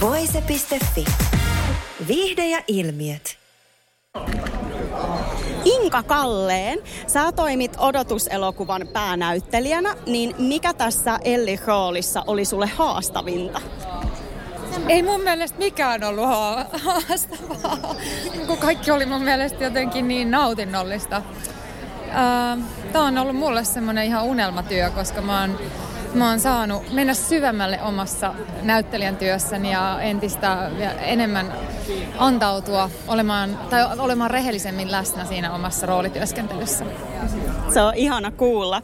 Voise.fi. Viihde ja ilmiöt. Inka Kalleen, sä toimit odotuselokuvan päänäyttelijänä, niin mikä tässä Elli roolissa oli sulle haastavinta? Ei mun mielestä mikään ollut haastavaa, kun kaikki oli mun mielestä jotenkin niin nautinnollista. Tämä on ollut mulle semmoinen ihan unelmatyö, koska mä oon, mä oon saanut mennä syvemmälle omassa näyttelijän työssäni ja entistä enemmän antautua olemaan, tai olemaan rehellisemmin läsnä siinä omassa roolityöskentelyssä. Se on ihana kuulla.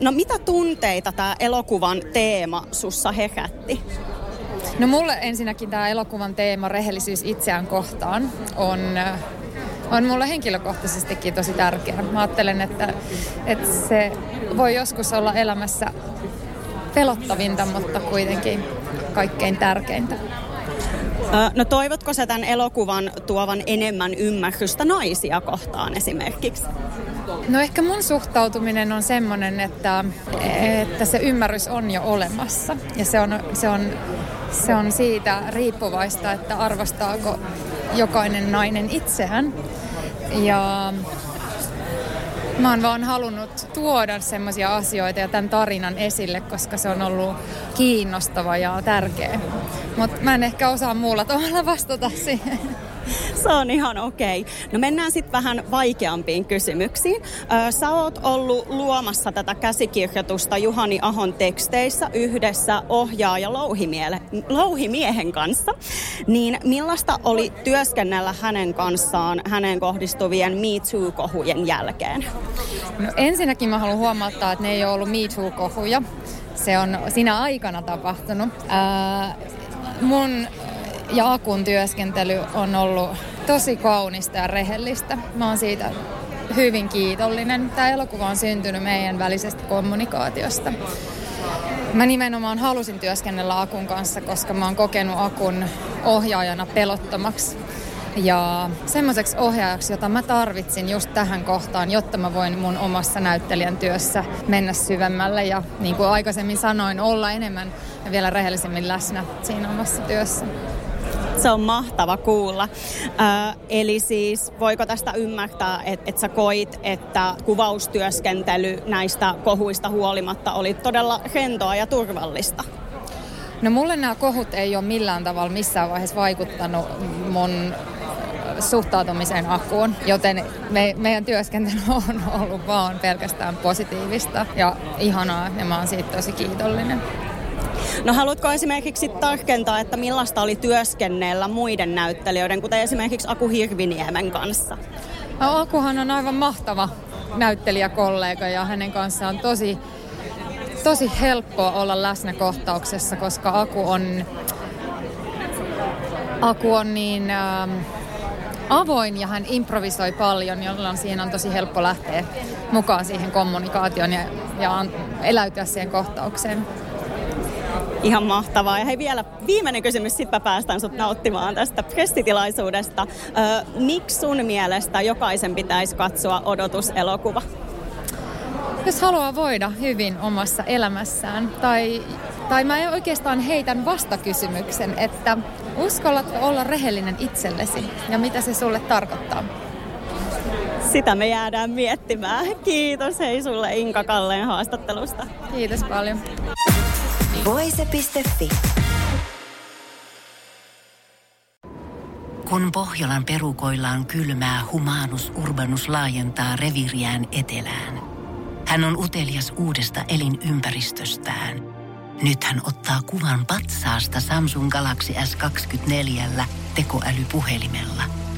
No mitä tunteita tämä elokuvan teema sussa herätti? No mulle ensinnäkin tämä elokuvan teema, rehellisyys itseään kohtaan, on on mulle henkilökohtaisestikin tosi tärkeä. Mä ajattelen, että, että se voi joskus olla elämässä pelottavinta, mutta kuitenkin kaikkein tärkeintä. No toivotko sä tämän elokuvan tuovan enemmän ymmärrystä naisia kohtaan esimerkiksi? No ehkä mun suhtautuminen on semmoinen, että, että se ymmärrys on jo olemassa. Ja se on, se on, se on siitä riippuvaista, että arvostaako jokainen nainen itseään. Ja mä oon vaan halunnut tuoda semmoisia asioita ja tämän tarinan esille, koska se on ollut kiinnostava ja tärkeä. Mutta mä en ehkä osaa muulla tavalla vastata siihen. Se on ihan okei. Okay. No mennään sitten vähän vaikeampiin kysymyksiin. Sä oot ollut luomassa tätä käsikirjoitusta Juhani Ahon teksteissä yhdessä ohjaaja Louhimiehen kanssa. Niin millaista oli työskennellä hänen kanssaan hänen kohdistuvien Me Too-kohujen jälkeen? No ensinnäkin mä haluan huomauttaa, että ne ei ole ollut Me Too-kohuja. Se on siinä aikana tapahtunut. Ää, mun ja Akun työskentely on ollut tosi kaunista ja rehellistä. Mä oon siitä hyvin kiitollinen. Tämä elokuva on syntynyt meidän välisestä kommunikaatiosta. Mä nimenomaan halusin työskennellä Akun kanssa, koska mä oon kokenut Akun ohjaajana pelottomaksi. Ja semmoiseksi ohjaajaksi, jota mä tarvitsin just tähän kohtaan, jotta mä voin mun omassa näyttelijän työssä mennä syvemmälle ja niin kuin aikaisemmin sanoin, olla enemmän ja vielä rehellisemmin läsnä siinä omassa työssä. Se on mahtava kuulla. Äh, eli siis voiko tästä ymmärtää, että et sä koit, että kuvaustyöskentely näistä kohuista huolimatta oli todella rentoa ja turvallista? No mulle nämä kohut ei ole millään tavalla missään vaiheessa vaikuttanut mun suhtautumiseen akuun, joten me, meidän työskentely on ollut vaan pelkästään positiivista ja ihanaa ja mä oon siitä tosi kiitollinen. No haluatko esimerkiksi tarkentaa, että millaista oli työskennellä muiden näyttelijöiden, kuten esimerkiksi Aku Hirviniemen kanssa? No, Akuhan on aivan mahtava näyttelijäkollega ja hänen kanssaan on tosi, tosi helppoa olla läsnä kohtauksessa, koska Aku on, Aku on niin ähm, avoin ja hän improvisoi paljon, jolloin siihen on tosi helppo lähteä mukaan siihen kommunikaatioon ja, ja eläytyä siihen kohtaukseen. Ihan mahtavaa. Ja hei vielä viimeinen kysymys, sitten päästään sut nauttimaan tästä pressitilaisuudesta. Miksi sun mielestä jokaisen pitäisi katsoa odotuselokuva? Jos haluaa voida hyvin omassa elämässään, tai, tai mä oikeastaan heitän vastakysymyksen, että uskallatko olla rehellinen itsellesi ja mitä se sulle tarkoittaa? Sitä me jäädään miettimään. Kiitos hei sulle Inka Kalleen haastattelusta. Kiitos paljon. Voise.fi. Kun Pohjolan perukoillaan kylmää, humanus urbanus laajentaa reviriään etelään. Hän on utelias uudesta elinympäristöstään. Nyt hän ottaa kuvan patsaasta Samsung Galaxy S24 tekoälypuhelimella.